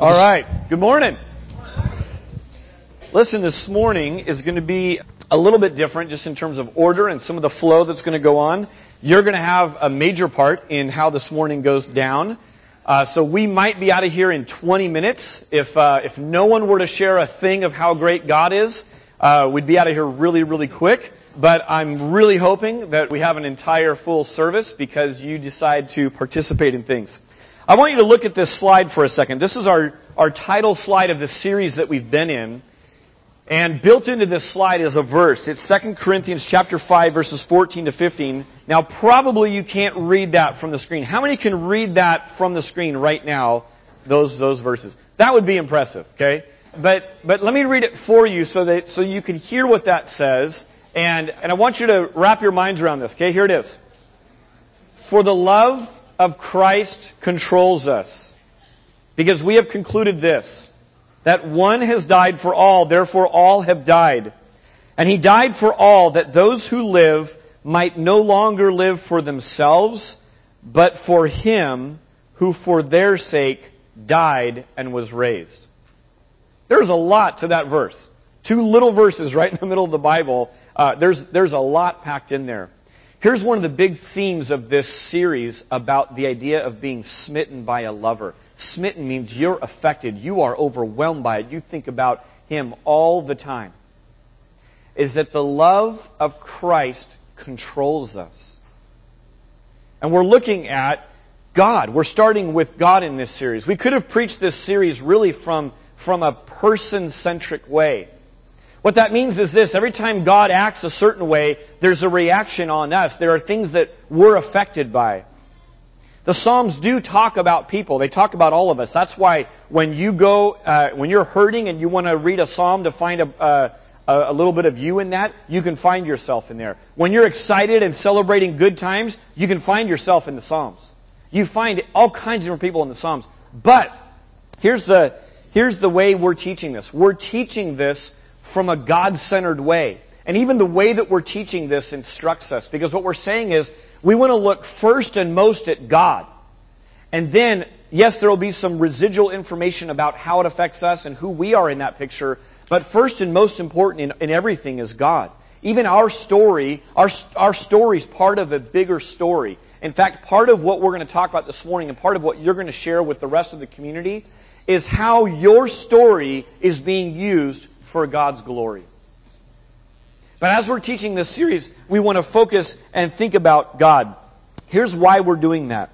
All right. Good morning. Listen, this morning is going to be a little bit different just in terms of order and some of the flow that's going to go on. You're going to have a major part in how this morning goes down. Uh, so we might be out of here in 20 minutes. If uh, if no one were to share a thing of how great God is, uh, we'd be out of here really, really quick. But I'm really hoping that we have an entire full service because you decide to participate in things. I want you to look at this slide for a second. This is our, our title slide of the series that we've been in. And built into this slide is a verse. It's 2 Corinthians chapter 5 verses 14 to 15. Now probably you can't read that from the screen. How many can read that from the screen right now? Those, those verses. That would be impressive, okay? But, but let me read it for you so that, so you can hear what that says. And, and I want you to wrap your minds around this, okay? Here it is. For the love of Christ controls us. Because we have concluded this that one has died for all, therefore all have died. And he died for all that those who live might no longer live for themselves, but for him who for their sake died and was raised. There's a lot to that verse. Two little verses right in the middle of the Bible. Uh, there's, there's a lot packed in there. Here's one of the big themes of this series about the idea of being smitten by a lover. Smitten means you're affected. You are overwhelmed by it. You think about Him all the time. Is that the love of Christ controls us. And we're looking at God. We're starting with God in this series. We could have preached this series really from, from a person-centric way. What that means is this, every time God acts a certain way, there's a reaction on us. There are things that we're affected by. The Psalms do talk about people. They talk about all of us. That's why when you go, uh, when you're hurting and you want to read a Psalm to find a, uh, a little bit of you in that, you can find yourself in there. When you're excited and celebrating good times, you can find yourself in the Psalms. You find all kinds of different people in the Psalms. But here's the, here's the way we're teaching this. We're teaching this from a God-centered way. And even the way that we're teaching this instructs us because what we're saying is we want to look first and most at God. And then, yes, there will be some residual information about how it affects us and who we are in that picture. But first and most important in, in everything is God. Even our story, our, our story is part of a bigger story. In fact, part of what we're going to talk about this morning and part of what you're going to share with the rest of the community is how your story is being used for God's glory. But as we're teaching this series, we want to focus and think about God. Here's why we're doing that.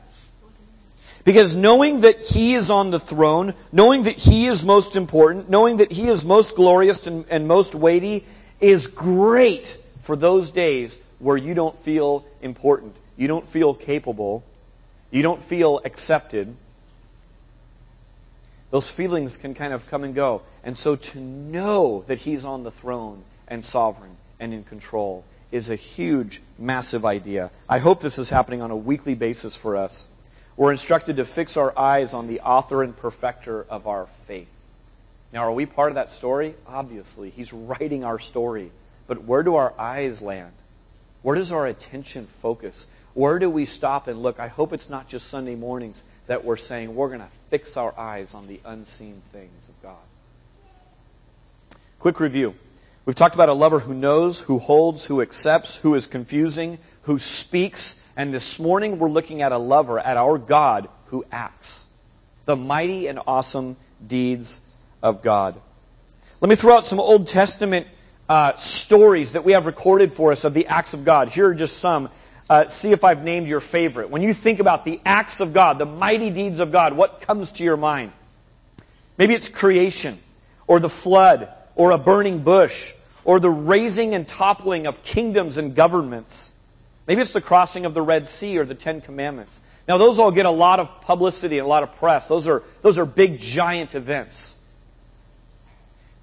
Because knowing that He is on the throne, knowing that He is most important, knowing that He is most glorious and, and most weighty, is great for those days where you don't feel important, you don't feel capable, you don't feel accepted, those feelings can kind of come and go. And so to know that He's on the throne and sovereign and in control is a huge, massive idea. I hope this is happening on a weekly basis for us. We're instructed to fix our eyes on the author and perfecter of our faith. Now, are we part of that story? Obviously. He's writing our story. But where do our eyes land? Where does our attention focus? Where do we stop and look? I hope it's not just Sunday mornings that we're saying we're going to fix our eyes on the unseen things of God. Quick review. We've talked about a lover who knows, who holds, who accepts, who is confusing, who speaks, and this morning we're looking at a lover, at our God who acts. The mighty and awesome deeds of God. Let me throw out some Old Testament uh, stories that we have recorded for us of the acts of God. Here are just some uh, see if I've named your favorite. When you think about the acts of God, the mighty deeds of God, what comes to your mind? Maybe it's creation, or the flood, or a burning bush, or the raising and toppling of kingdoms and governments. Maybe it's the crossing of the Red Sea or the Ten Commandments. Now those all get a lot of publicity and a lot of press. Those are, those are big giant events.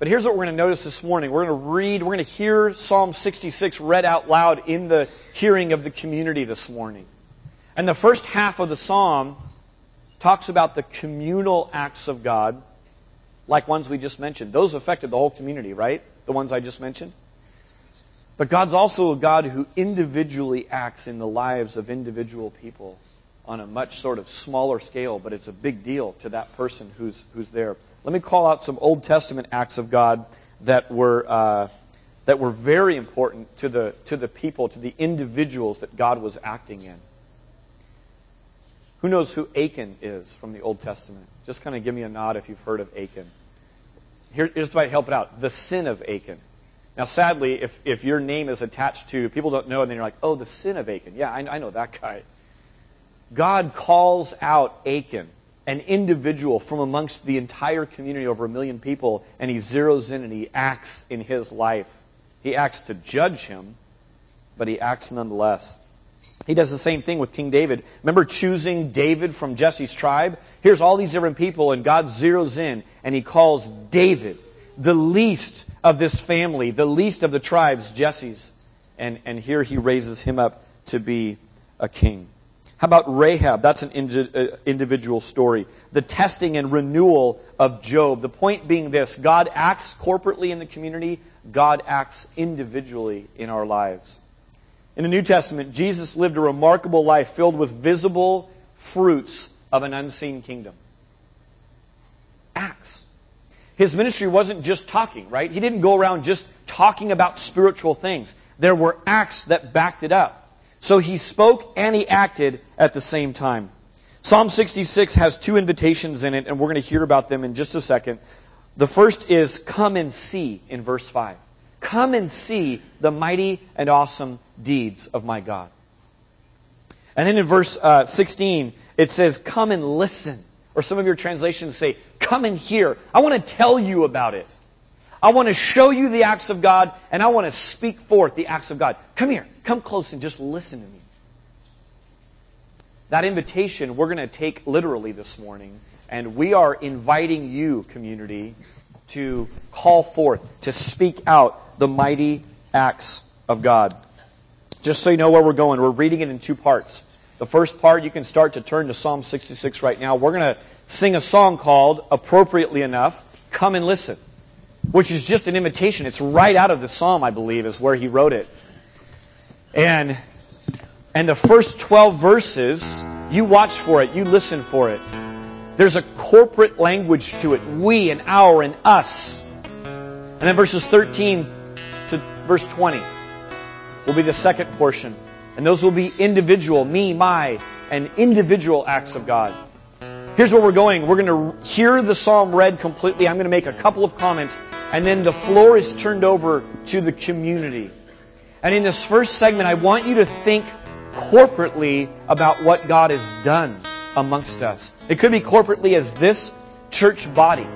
But here's what we're going to notice this morning. We're going to read, we're going to hear Psalm 66 read out loud in the hearing of the community this morning. And the first half of the psalm talks about the communal acts of God, like ones we just mentioned. Those affected the whole community, right? The ones I just mentioned. But God's also a God who individually acts in the lives of individual people. on a much sort of smaller scale, but it's a big deal to that person who's, who's there. Let me call out some Old Testament acts of God that were, uh, that were very important to the, to the people, to the individuals that God was acting in. Who knows who Achan is from the Old Testament? Just kind of give me a nod if you've heard of Achan. Here, here's what help it out. The sin of Achan. Now, sadly, if, if your name is attached to, people don't know, and then you're like, oh, the sin of Achan. Yeah, I, I know that guy. God calls out Achan, an individual from amongst the entire community, over a million people, and he zeroes in and he acts in his life. He acts to judge him, but he acts nonetheless. He does the same thing with King David. Remember choosing David from Jesse's tribe? Here's all these different people, and God zeroes in and he calls David, the least of this family, the least of the tribes, Jesse's. And, and here he raises him up to be a king. How about Rahab? That's an indi- uh, individual story. The testing and renewal of Job. The point being this God acts corporately in the community, God acts individually in our lives. In the New Testament, Jesus lived a remarkable life filled with visible fruits of an unseen kingdom. Acts. His ministry wasn't just talking, right? He didn't go around just talking about spiritual things. There were acts that backed it up. So he spoke and he acted at the same time. Psalm 66 has two invitations in it, and we're going to hear about them in just a second. The first is come and see in verse 5. Come and see the mighty and awesome deeds of my God. And then in verse uh, 16, it says, come and listen. Or some of your translations say, come and hear. I want to tell you about it. I want to show you the acts of God, and I want to speak forth the acts of God. Come here. Come close and just listen to me. That invitation we're going to take literally this morning, and we are inviting you, community, to call forth, to speak out the mighty acts of God. Just so you know where we're going, we're reading it in two parts. The first part, you can start to turn to Psalm 66 right now. We're going to sing a song called, appropriately enough, Come and Listen which is just an imitation. It's right out of the Psalm, I believe, is where he wrote it. And, and the first 12 verses, you watch for it, you listen for it. There's a corporate language to it. We and our and us. And then verses 13 to verse 20 will be the second portion. And those will be individual, me, my, and individual acts of God. Here's where we're going. We're going to hear the psalm read completely. I'm going to make a couple of comments, and then the floor is turned over to the community. And in this first segment, I want you to think corporately about what God has done amongst us. It could be corporately as this church body.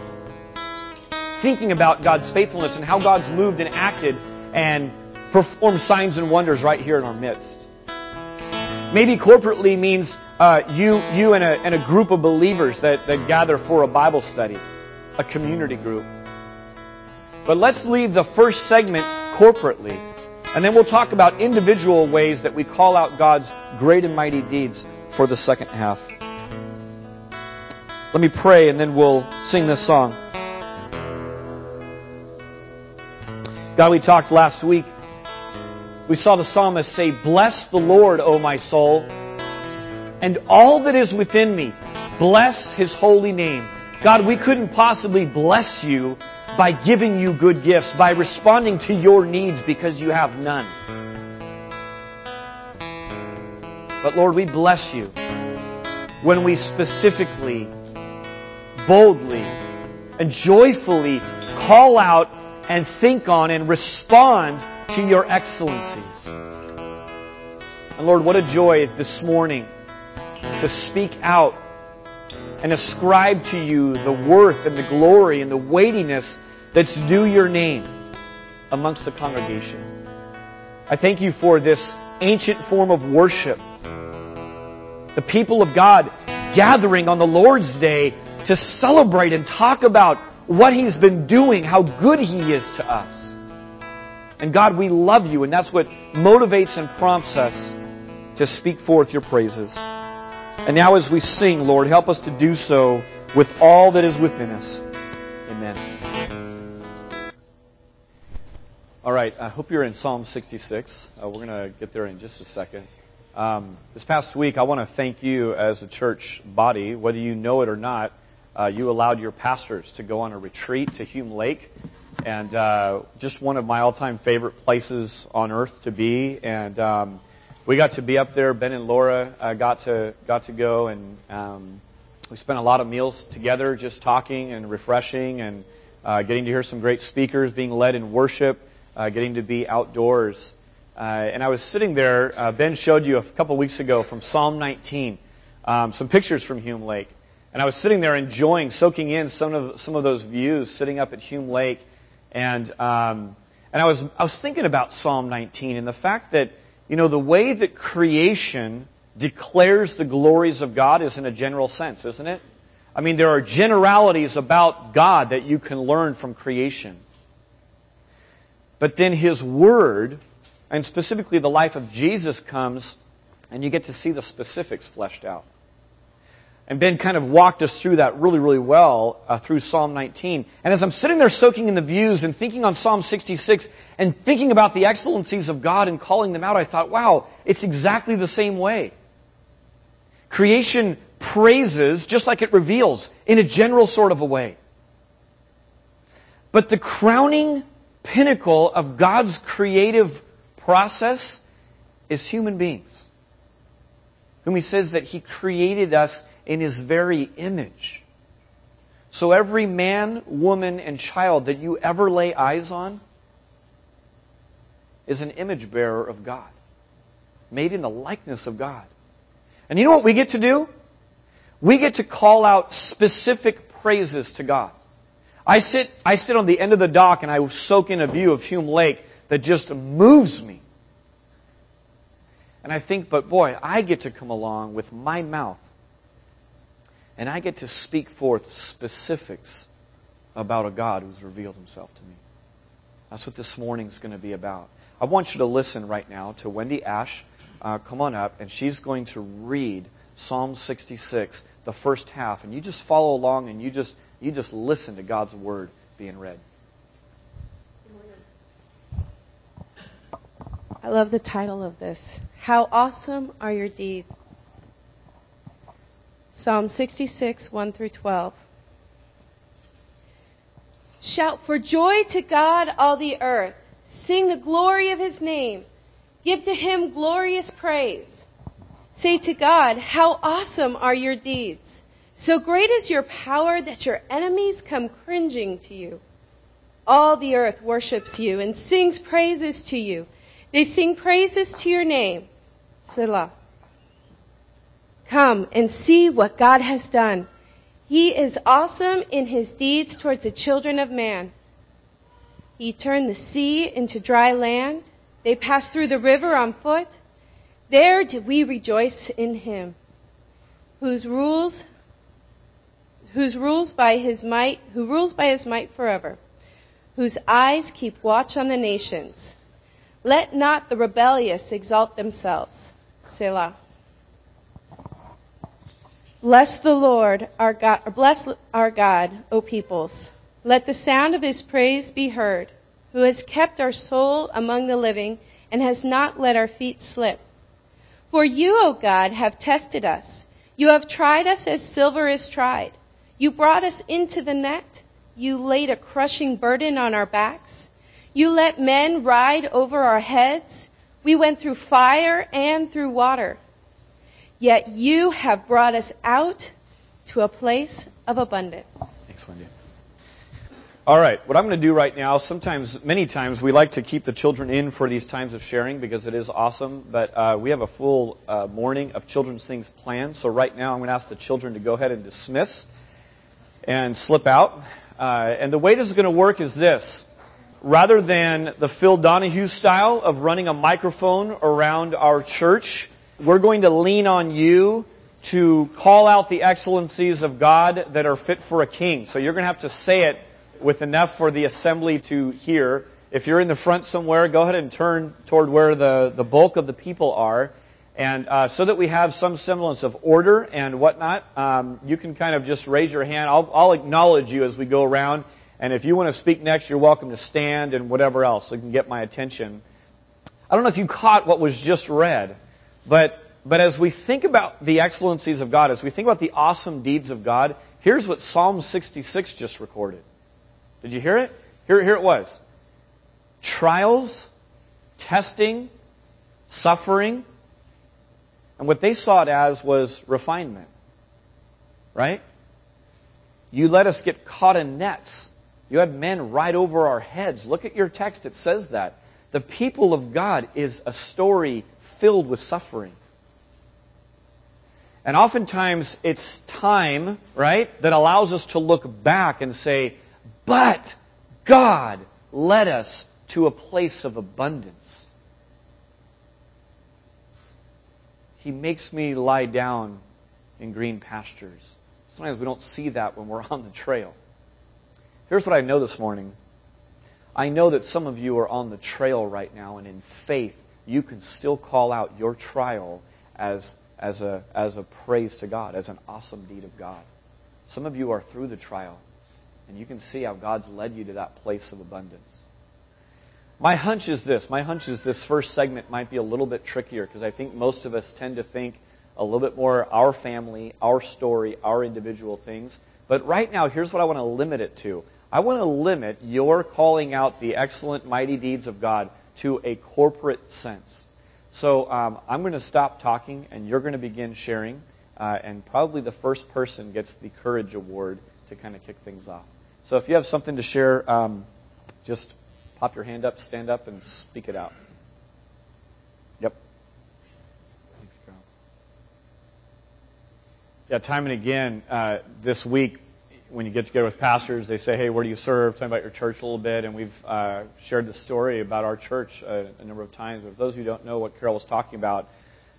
Thinking about God's faithfulness and how God's moved and acted and performed signs and wonders right here in our midst. Maybe corporately means uh, you, you and a, and a group of believers that, that gather for a Bible study, a community group. But let's leave the first segment corporately, and then we'll talk about individual ways that we call out God's great and mighty deeds for the second half. Let me pray, and then we'll sing this song. God, we talked last week we saw the psalmist say, Bless the Lord, O my soul, and all that is within me. Bless his holy name. God, we couldn't possibly bless you by giving you good gifts, by responding to your needs because you have none. But Lord, we bless you when we specifically, boldly, and joyfully call out and think on and respond to your excellencies. And Lord, what a joy this morning to speak out and ascribe to you the worth and the glory and the weightiness that's due your name amongst the congregation. I thank you for this ancient form of worship. The people of God gathering on the Lord's Day to celebrate and talk about what He's been doing, how good He is to us. And God, we love you, and that's what motivates and prompts us to speak forth your praises. And now as we sing, Lord, help us to do so with all that is within us. Amen. All right, I hope you're in Psalm 66. Uh, we're going to get there in just a second. Um, this past week, I want to thank you as a church body, whether you know it or not. Uh, you allowed your pastors to go on a retreat to Hume Lake, and uh, just one of my all-time favorite places on earth to be. And um, we got to be up there. Ben and Laura uh, got to got to go, and um, we spent a lot of meals together, just talking and refreshing, and uh, getting to hear some great speakers, being led in worship, uh, getting to be outdoors. Uh, and I was sitting there. Uh, ben showed you a couple weeks ago from Psalm 19 um, some pictures from Hume Lake, and I was sitting there enjoying, soaking in some of some of those views, sitting up at Hume Lake, and um, and I was I was thinking about Psalm 19 and the fact that you know the way that creation declares the glories of God is in a general sense, isn't it? I mean, there are generalities about God that you can learn from creation. But then His Word and specifically the life of Jesus comes and you get to see the specifics fleshed out. And Ben kind of walked us through that really, really well uh, through Psalm 19. And as I'm sitting there soaking in the views and thinking on Psalm 66 and thinking about the excellencies of God and calling them out, I thought, wow, it's exactly the same way. Creation praises just like it reveals in a general sort of a way. But the crowning pinnacle of God's creative process is human beings, whom he says that he created us in his very image. So every man, woman, and child that you ever lay eyes on is an image bearer of God, made in the likeness of God. And you know what we get to do? We get to call out specific praises to God. I sit, I sit on the end of the dock and I soak in a view of Hume Lake that just moves me. And I think, but boy, I get to come along with my mouth and I get to speak forth specifics about a God who's revealed himself to me. That's what this morning's going to be about. I want you to listen right now to Wendy Ash. Uh, come on up, and she's going to read Psalm 66, the first half, and you just follow along and you just you just listen to God's word being read. I love the title of this. How awesome are your deeds? Psalm 66, 1 through 12. Shout for joy to God, all the earth. Sing the glory of his name. Give to him glorious praise. Say to God, How awesome are your deeds! So great is your power that your enemies come cringing to you. All the earth worships you and sings praises to you. They sing praises to your name. Selah. Come and see what God has done. He is awesome in his deeds towards the children of man. He turned the sea into dry land. They passed through the river on foot. There did we rejoice in him, whose rules, whose rules by his might, who rules by his might forever, whose eyes keep watch on the nations. Let not the rebellious exalt themselves. Selah. Bless the Lord, our God, bless our God, O peoples. Let the sound of his praise be heard, who has kept our soul among the living and has not let our feet slip. For you, O God, have tested us. You have tried us as silver is tried. You brought us into the net. You laid a crushing burden on our backs. You let men ride over our heads. We went through fire and through water. Yet you have brought us out to a place of abundance. Thanks, Wendy. All right, what I'm going to do right now, sometimes, many times, we like to keep the children in for these times of sharing because it is awesome, but uh, we have a full uh, morning of children's things planned. So right now, I'm going to ask the children to go ahead and dismiss and slip out. Uh, and the way this is going to work is this rather than the Phil Donahue style of running a microphone around our church, we're going to lean on you to call out the excellencies of God that are fit for a king. So you're going to have to say it with enough for the assembly to hear. If you're in the front somewhere, go ahead and turn toward where the, the bulk of the people are. And uh, so that we have some semblance of order and whatnot, um, you can kind of just raise your hand. I'll, I'll acknowledge you as we go around. And if you want to speak next, you're welcome to stand and whatever else so you can get my attention. I don't know if you caught what was just read, but But as we think about the excellencies of God, as we think about the awesome deeds of God, here's what Psalm 66 just recorded. Did you hear it? Here, here it was. Trials, testing, suffering, and what they saw it as was refinement. Right? You let us get caught in nets. You had men right over our heads. Look at your text, it says that. The people of God is a story filled with suffering. And oftentimes it's time, right, that allows us to look back and say, but God led us to a place of abundance. He makes me lie down in green pastures. Sometimes we don't see that when we're on the trail. Here's what I know this morning. I know that some of you are on the trail right now, and in faith, you can still call out your trial as, as, a, as a praise to God, as an awesome deed of God. Some of you are through the trial, and you can see how God's led you to that place of abundance. My hunch is this. My hunch is this first segment might be a little bit trickier because I think most of us tend to think a little bit more our family, our story, our individual things. But right now, here's what I want to limit it to. I want to limit your calling out the excellent, mighty deeds of God to a corporate sense. So um, I'm going to stop talking, and you're going to begin sharing. Uh, and probably the first person gets the Courage Award to kind of kick things off. So if you have something to share, um, just pop your hand up, stand up, and speak it out. Yep. Thanks, Carl. Yeah, time and again uh, this week, when you get together with pastors, they say, "Hey, where do you serve?" Talking about your church a little bit, and we've uh, shared the story about our church uh, a number of times. But for those who don't know what Carol was talking about,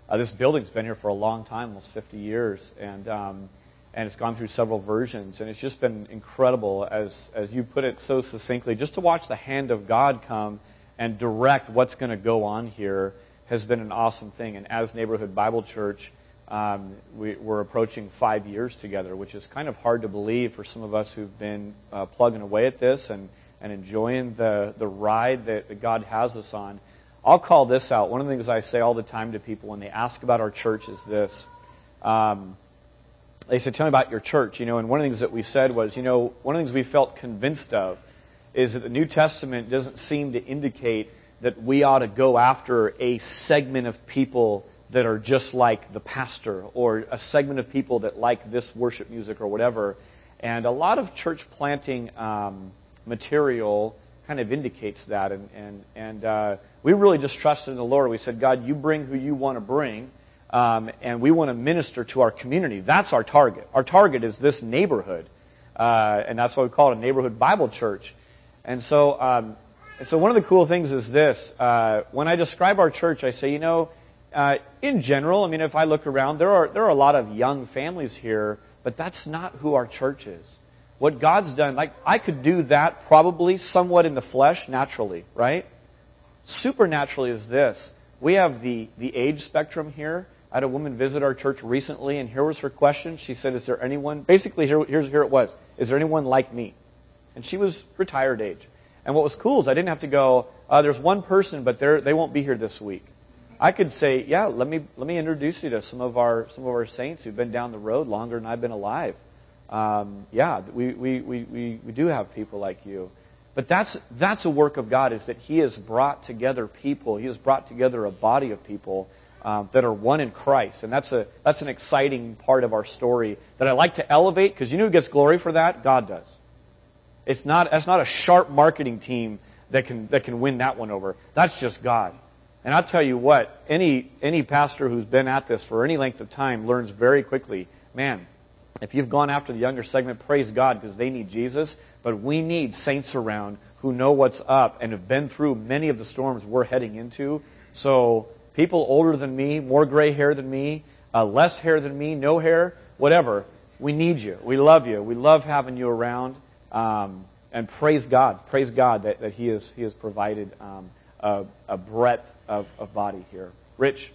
uh, this building's been here for a long time, almost 50 years, and um, and it's gone through several versions, and it's just been incredible, as as you put it so succinctly, just to watch the hand of God come and direct what's going to go on here has been an awesome thing. And as Neighborhood Bible Church, um, we, are approaching five years together, which is kind of hard to believe for some of us who've been uh, plugging away at this and and enjoying the the ride that, that God has us on. I'll call this out. One of the things I say all the time to people when they ask about our church is this. Um, they said, Tell me about your church. You know, and one of the things that we said was, you know, one of the things we felt convinced of is that the New Testament doesn't seem to indicate that we ought to go after a segment of people that are just like the pastor or a segment of people that like this worship music or whatever. And a lot of church planting um, material kind of indicates that. And, and, and uh, we really just trusted in the Lord. We said, God, you bring who you want to bring um, and we want to minister to our community. That's our target. Our target is this neighborhood, uh, and that's why we call it a neighborhood Bible church. And so, um, so one of the cool things is this: uh, when I describe our church, I say, you know, uh, in general, I mean, if I look around, there are there are a lot of young families here, but that's not who our church is. What God's done, like I could do that probably somewhat in the flesh, naturally, right? Supernaturally is this: we have the the age spectrum here I had a woman visit our church recently, and here was her question. She said, "Is there anyone?" Basically, here, here it was. Is there anyone like me? And she was retired age. And what was cool is I didn't have to go. Uh, there's one person, but they they won't be here this week. I could say, "Yeah, let me let me introduce you to some of our some of our saints who've been down the road longer than I've been alive." Um, yeah, we, we, we, we, we do have people like you. But that's, that's a work of God, is that He has brought together people. He has brought together a body of people um, that are one in Christ. And that's, a, that's an exciting part of our story that I like to elevate because you know who gets glory for that? God does. It's not, that's not a sharp marketing team that can, that can win that one over. That's just God. And I'll tell you what, any, any pastor who's been at this for any length of time learns very quickly, man, if you've gone after the younger segment, praise God because they need Jesus. But we need saints around who know what's up and have been through many of the storms we're heading into. So people older than me, more gray hair than me, uh, less hair than me, no hair, whatever. We need you. We love you. We love having you around. Um, and praise God. Praise God that, that He, has, he has provided um, a, a, breadth of, of body here. Rich,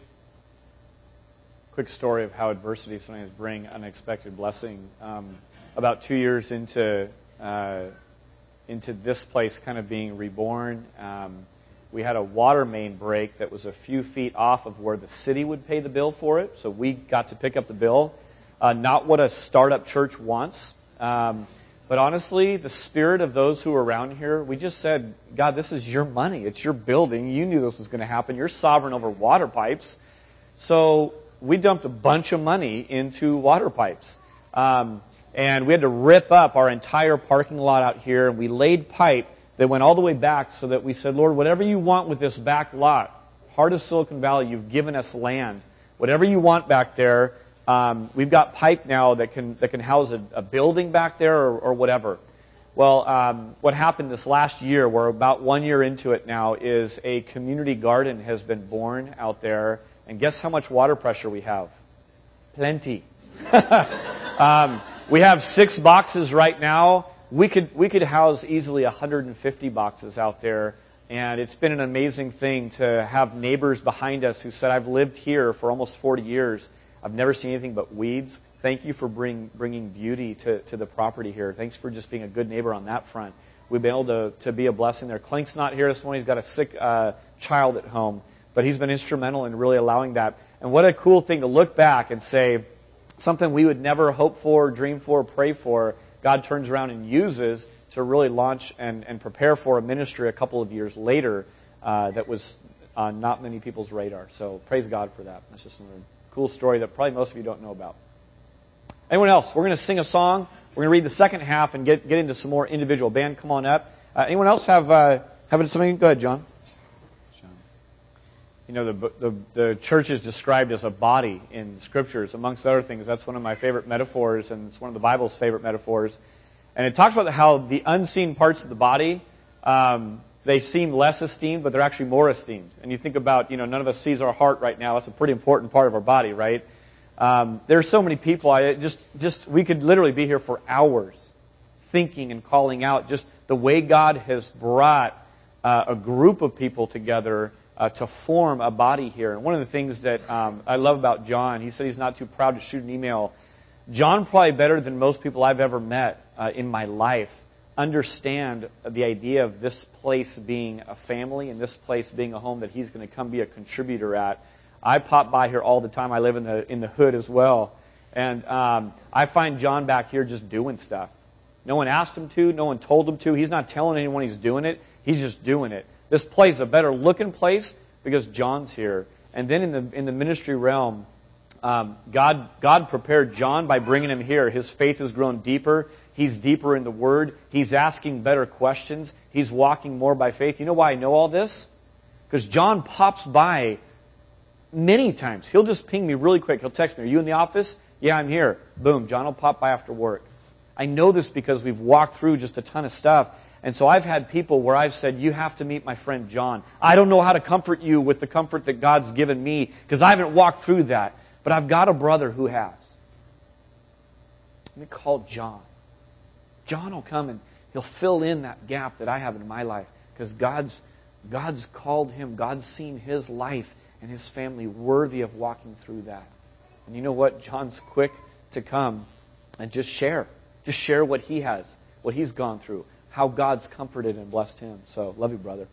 quick story of how adversity sometimes bring unexpected blessing. Um, about two years into uh, into this place kind of being reborn, um, we had a water main break that was a few feet off of where the city would pay the bill for it. So we got to pick up the bill. Uh, not what a startup church wants. Um, but honestly, the spirit of those who are around here, we just said, God, this is your money. It's your building. You knew this was going to happen. You're sovereign over water pipes. So we dumped a bunch of money into water pipes. Um, and we had to rip up our entire parking lot out here, and we laid pipe that went all the way back so that we said, Lord, whatever you want with this back lot, heart of Silicon Valley, you've given us land. Whatever you want back there, um, we've got pipe now that can that can house a, a building back there or, or whatever. Well, um, what happened this last year, we're about one year into it now, is a community garden has been born out there. And guess how much water pressure we have? Plenty. um, we have six boxes right now we could we could house easily 150 boxes out there and it's been an amazing thing to have neighbors behind us who said i've lived here for almost 40 years i've never seen anything but weeds. Thank you for bring, bringing beauty to, to the property here. Thanks for just being a good neighbor on that front. We've been able to, to be a blessing there. Clink's not here this morning. He's got a sick uh, child at home but he's been instrumental in really allowing that. And what a cool thing to look back and say something we would never hope for dream for pray for. God turns around and uses to really launch and, and prepare for a ministry a couple of years later uh, that was on not many people's radar. So praise God for that. Just a cool story that probably most of you don't know about. Anyone else? We're going to sing a song. We're going to read the second half and get, get into some more individual. Band, come on up. Uh, anyone else have uh, have something? Go ahead, John. You know, the, the, the church is described as a body in scriptures, amongst other things. That's one of my favorite metaphors, and it's one of the Bible's favorite metaphors. And it talks about how the unseen parts of the body, um, they seem less esteemed, but they're actually more esteemed. And you think about, you know, none of us sees our heart right now. That's a pretty important part of our body, right? Um, there are so many people. I just, just, we could literally be here for hours thinking and calling out just the way God has brought uh, a group of people together uh, to form a body here. And one of the things that um, I love about John, he said he's not too proud to shoot an email. John, probably better than most people I've ever met uh, in my life, understand the idea of this place being a family and this place being a home that he's going to come be a contributor at. I pop by here all the time. I live in the in the hood as well, and um, I find John back here just doing stuff. No one asked him to. No one told him to. He's not telling anyone he's doing it. He's just doing it. This place is a better looking place because John's here. And then in the in the ministry realm, um, God God prepared John by bringing him here. His faith has grown deeper. He's deeper in the Word. He's asking better questions. He's walking more by faith. You know why I know all this? Because John pops by many times. He'll just ping me really quick. He'll text me, Are you in the office? Yeah, I'm here. Boom. John will pop by after work. I know this because we've walked through just a ton of stuff. And so I've had people where I've said, you have to meet my friend John. I don't know how to comfort you with the comfort that God's given me because I haven't walked through that. But I've got a brother who has. Let me call John. John will come and he'll fill in that gap that I have in my life because God's, God's called him. God's seen his life and his family worthy of walking through that. And you know what? John's quick to come and just share. Just share what he has, what he's gone through, how God's comforted and blessed him. So, love you, brother.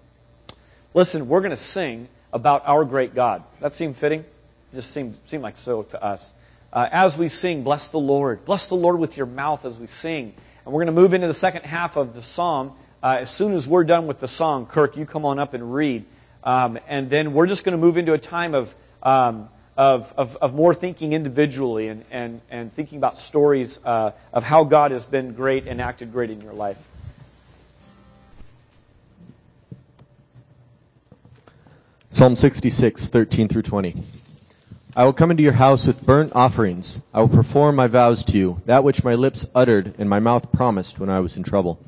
Listen, we're going to sing about our great God. That seemed fitting? It just seemed, seemed like so to us. Uh, as we sing, bless the Lord. Bless the Lord with your mouth as we sing. And we're going to move into the second half of the psalm. Uh, as soon as we're done with the song, Kirk, you come on up and read. Um, and then we're just going to move into a time of, um, of, of, of, more thinking individually and, and, and thinking about stories uh, of how God has been great and acted great in your life. Psalm 66, 13 through 20. I will come into your house with burnt offerings. I will perform my vows to you, that which my lips uttered and my mouth promised when I was in trouble.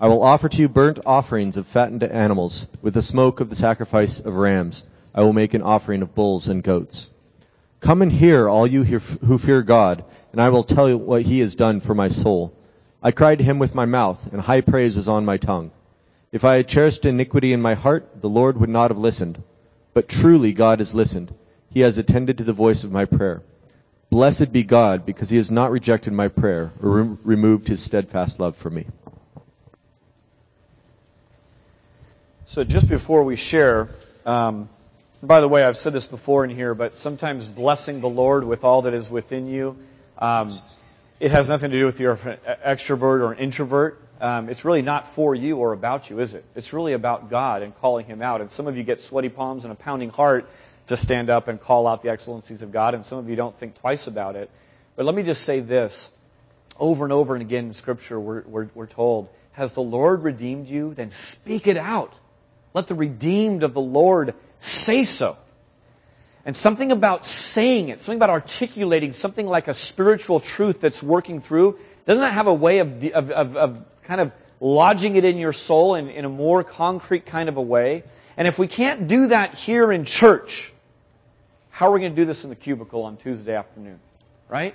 I will offer to you burnt offerings of fattened animals. With the smoke of the sacrifice of rams, I will make an offering of bulls and goats. Come and hear, all you who fear God, and I will tell you what he has done for my soul. I cried to him with my mouth, and high praise was on my tongue. If I had cherished iniquity in my heart, the Lord would not have listened. But truly God has listened. He has attended to the voice of my prayer. Blessed be God, because he has not rejected my prayer or re- removed his steadfast love from me. So just before we share, um, by the way, I've said this before in here, but sometimes blessing the Lord with all that is within you, um, it has nothing to do with you're an extrovert or an introvert. Um, it's really not for you or about you, is it? It's really about God and calling Him out. And some of you get sweaty palms and a pounding heart to stand up and call out the excellencies of God, and some of you don't think twice about it. But let me just say this. Over and over and again in Scripture, we're, we're, we're told, Has the Lord redeemed you? Then speak it out. Let the redeemed of the Lord say so. And something about saying it, something about articulating something like a spiritual truth that's working through, doesn't that have a way of, of, of, of kind of lodging it in your soul in, in a more concrete kind of a way? And if we can't do that here in church, how are we going to do this in the cubicle on Tuesday afternoon? Right?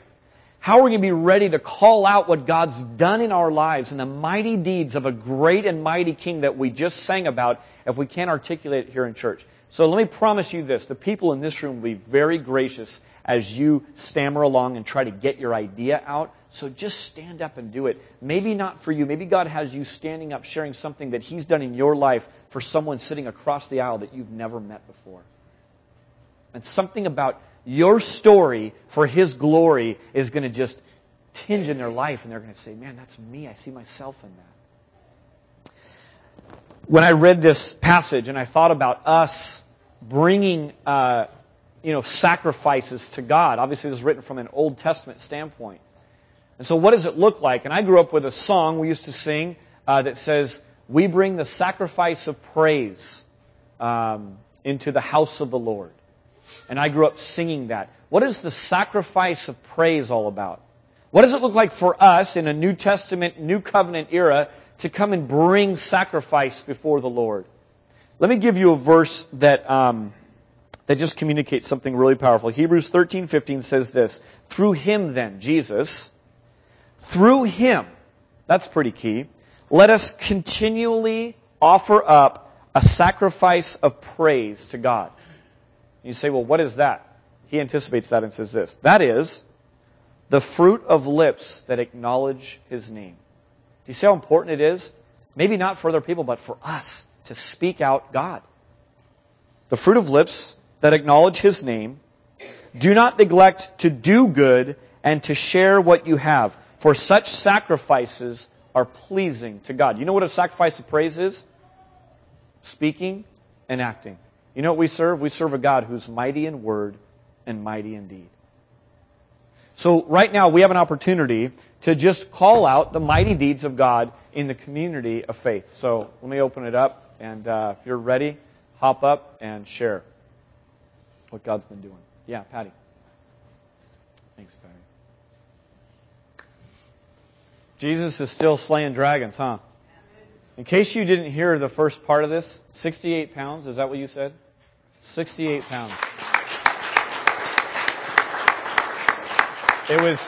How are we going to be ready to call out what God's done in our lives and the mighty deeds of a great and mighty King that we just sang about if we can't articulate it here in church? So let me promise you this. The people in this room will be very gracious as you stammer along and try to get your idea out. So just stand up and do it. Maybe not for you. Maybe God has you standing up sharing something that He's done in your life for someone sitting across the aisle that you've never met before. And something about your story for His glory is going to just tinge in their life, and they're going to say, Man, that's me. I see myself in that. When I read this passage and I thought about us bringing, uh, you know, sacrifices to God, obviously this is written from an Old Testament standpoint. And so what does it look like? And I grew up with a song we used to sing uh, that says, We bring the sacrifice of praise um, into the house of the Lord. And I grew up singing that. What is the sacrifice of praise all about? What does it look like for us in a New Testament, New Covenant era to come and bring sacrifice before the Lord? Let me give you a verse that, um, that just communicates something really powerful. Hebrews 13:15 says this, Through Him then, Jesus, through Him, that's pretty key, let us continually offer up a sacrifice of praise to God. You say, well, what is that? He anticipates that and says this. That is the fruit of lips that acknowledge his name. Do you see how important it is? Maybe not for other people, but for us to speak out God. The fruit of lips that acknowledge his name. Do not neglect to do good and to share what you have, for such sacrifices are pleasing to God. You know what a sacrifice of praise is? Speaking and acting. You know what we serve? We serve a God who's mighty in word and mighty in deed. So right now we have an opportunity to just call out the mighty deeds of God in the community of faith. So let me open it up, and uh, if you're ready, hop up and share what God's been doing. Yeah, Patty. Thanks, Patty. Jesus is still slaying dragons, huh? In case you didn't hear the first part of this, 68 pounds, is that what you said? 68 pounds. It was,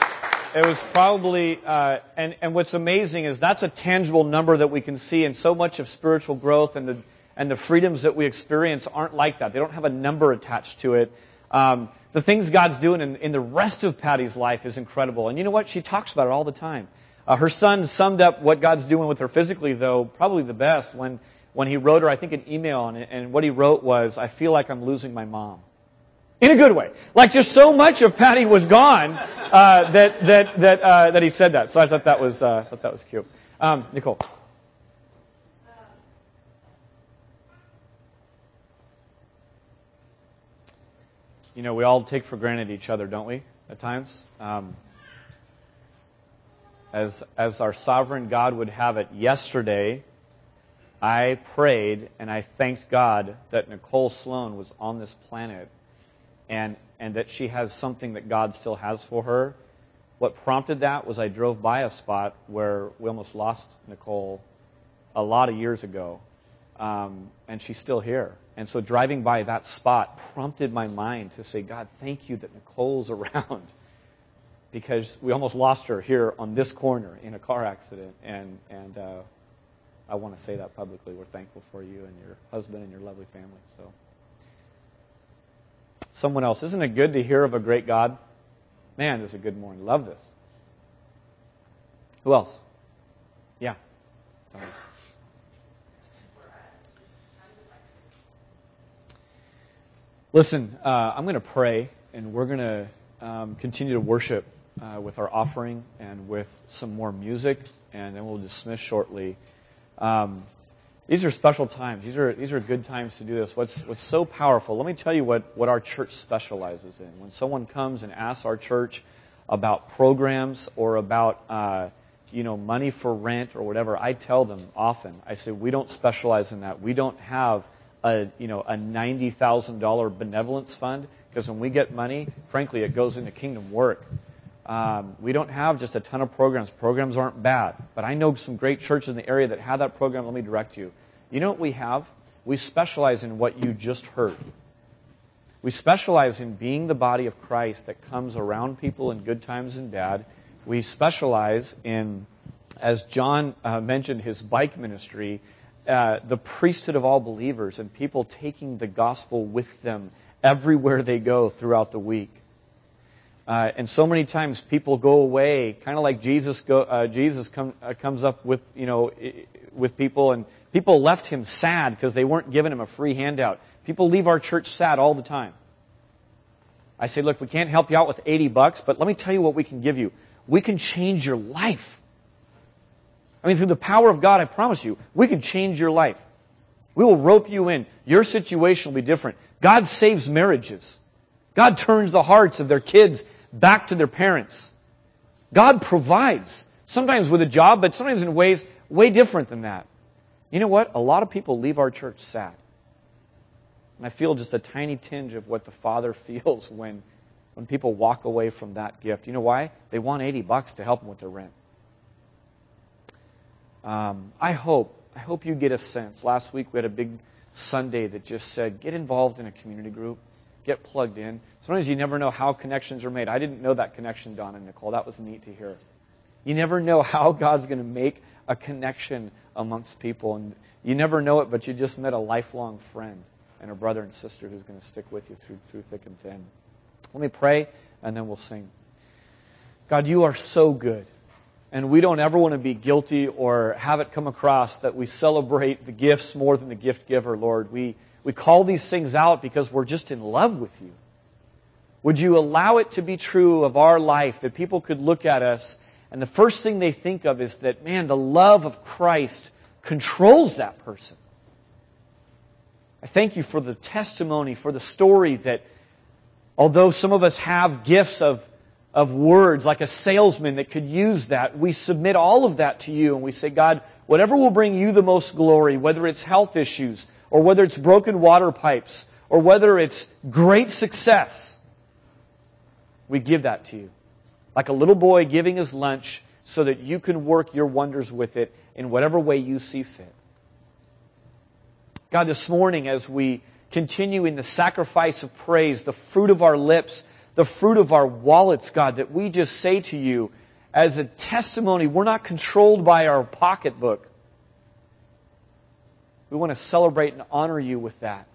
it was probably, uh, and, and what's amazing is that's a tangible number that we can see, and so much of spiritual growth and the, and the freedoms that we experience aren't like that. They don't have a number attached to it. Um, the things God's doing in, in the rest of Patty's life is incredible. And you know what? She talks about it all the time. Uh, her son summed up what God's doing with her physically, though, probably the best when when he wrote her, I think, an email, and, and what he wrote was, I feel like I'm losing my mom. In a good way. Like just so much of Patty was gone uh, that that that uh, that he said that. So I thought that was uh, thought that was cute. Um, Nicole. You know, we all take for granted each other, don't we? At times. Um, as as our sovereign God would have it, yesterday I prayed and I thanked God that Nicole Sloan was on this planet and, and that she has something that God still has for her. What prompted that was I drove by a spot where we almost lost Nicole a lot of years ago, um, and she's still here. And so driving by that spot prompted my mind to say, God, thank you that Nicole's around. Because we almost lost her here on this corner in a car accident, and and uh, I want to say that publicly. We're thankful for you and your husband and your lovely family. So, someone else, isn't it good to hear of a great God? Man, this is a good morning. Love this. Who else? Yeah. Listen, uh, I'm going to pray, and we're going to um, continue to worship uh, with our offering and with some more music, and then we'll dismiss shortly. Um, these are special times. These are these are good times to do this. What's what's so powerful? Let me tell you what what our church specializes in. When someone comes and asks our church about programs or about uh, you know money for rent or whatever, I tell them often. I say we don't specialize in that. We don't have a you know a ninety thousand dollar benevolence fund because when we get money, frankly, it goes into kingdom work. Um, we don't have just a ton of programs. Programs aren't bad, but I know some great churches in the area that have that program. Let me direct you. You know what we have? We specialize in what you just heard. We specialize in being the body of Christ that comes around people in good times and bad. We specialize in, as John uh, mentioned, his bike ministry, uh, the priesthood of all believers and people taking the gospel with them everywhere they go throughout the week. Uh, and so many times people go away, kind of like Jesus. Go, uh, Jesus come, uh, comes up with you know with people, and people left him sad because they weren't giving him a free handout. People leave our church sad all the time. I say, look, we can't help you out with 80 bucks, but let me tell you what we can give you. We can change your life. I mean, through the power of God, I promise you, we can change your life. We will rope you in. Your situation will be different. God saves marriages. God turns the hearts of their kids back to their parents. God provides. Sometimes with a job, but sometimes in ways way different than that. You know what? A lot of people leave our church sad. And I feel just a tiny tinge of what the Father feels when, when people walk away from that gift. You know why? They want 80 bucks to help them with their rent. Um, I hope, I hope you get a sense. Last week we had a big Sunday that just said, get involved in a community group, get plugged in. Sometimes you never know how connections are made. I didn't know that connection, Don and Nicole. That was neat to hear. You never know how God's going to make a connection amongst people. And you never know it, but you just met a lifelong friend and a brother and sister who's going to stick with you through, through thick and thin. Let me pray, and then we'll sing. God, you are so good. And we don't ever want to be guilty or have it come across that we celebrate the gifts more than the gift giver, Lord. We, we call these things out because we're just in love with you. Would you allow it to be true of our life that people could look at us and the first thing they think of is that, man, the love of Christ controls that person. I thank you for the testimony, for the story that although some of us have gifts of of words, like a salesman that could use that. We submit all of that to you and we say, God, whatever will bring you the most glory, whether it's health issues or whether it's broken water pipes or whether it's great success, we give that to you. Like a little boy giving his lunch so that you can work your wonders with it in whatever way you see fit. God, this morning as we continue in the sacrifice of praise, the fruit of our lips, the fruit of our wallets, God, that we just say to you as a testimony, we're not controlled by our pocketbook. We want to celebrate and honor you with that.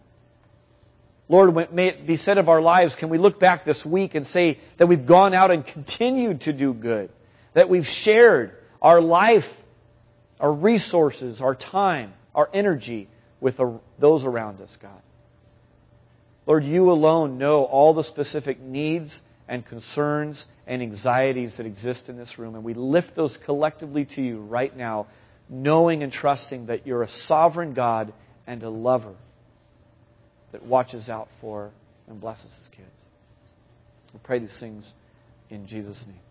Lord, may it be said of our lives, can we look back this week and say that we've gone out and continued to do good? That we've shared our life, our resources, our time, our energy with those around us, God. Lord, you alone know all the specific needs and concerns and anxieties that exist in this room. And we lift those collectively to you right now, knowing and trusting that you're a sovereign God and a lover that watches out for and blesses his kids. We pray these things in Jesus' name.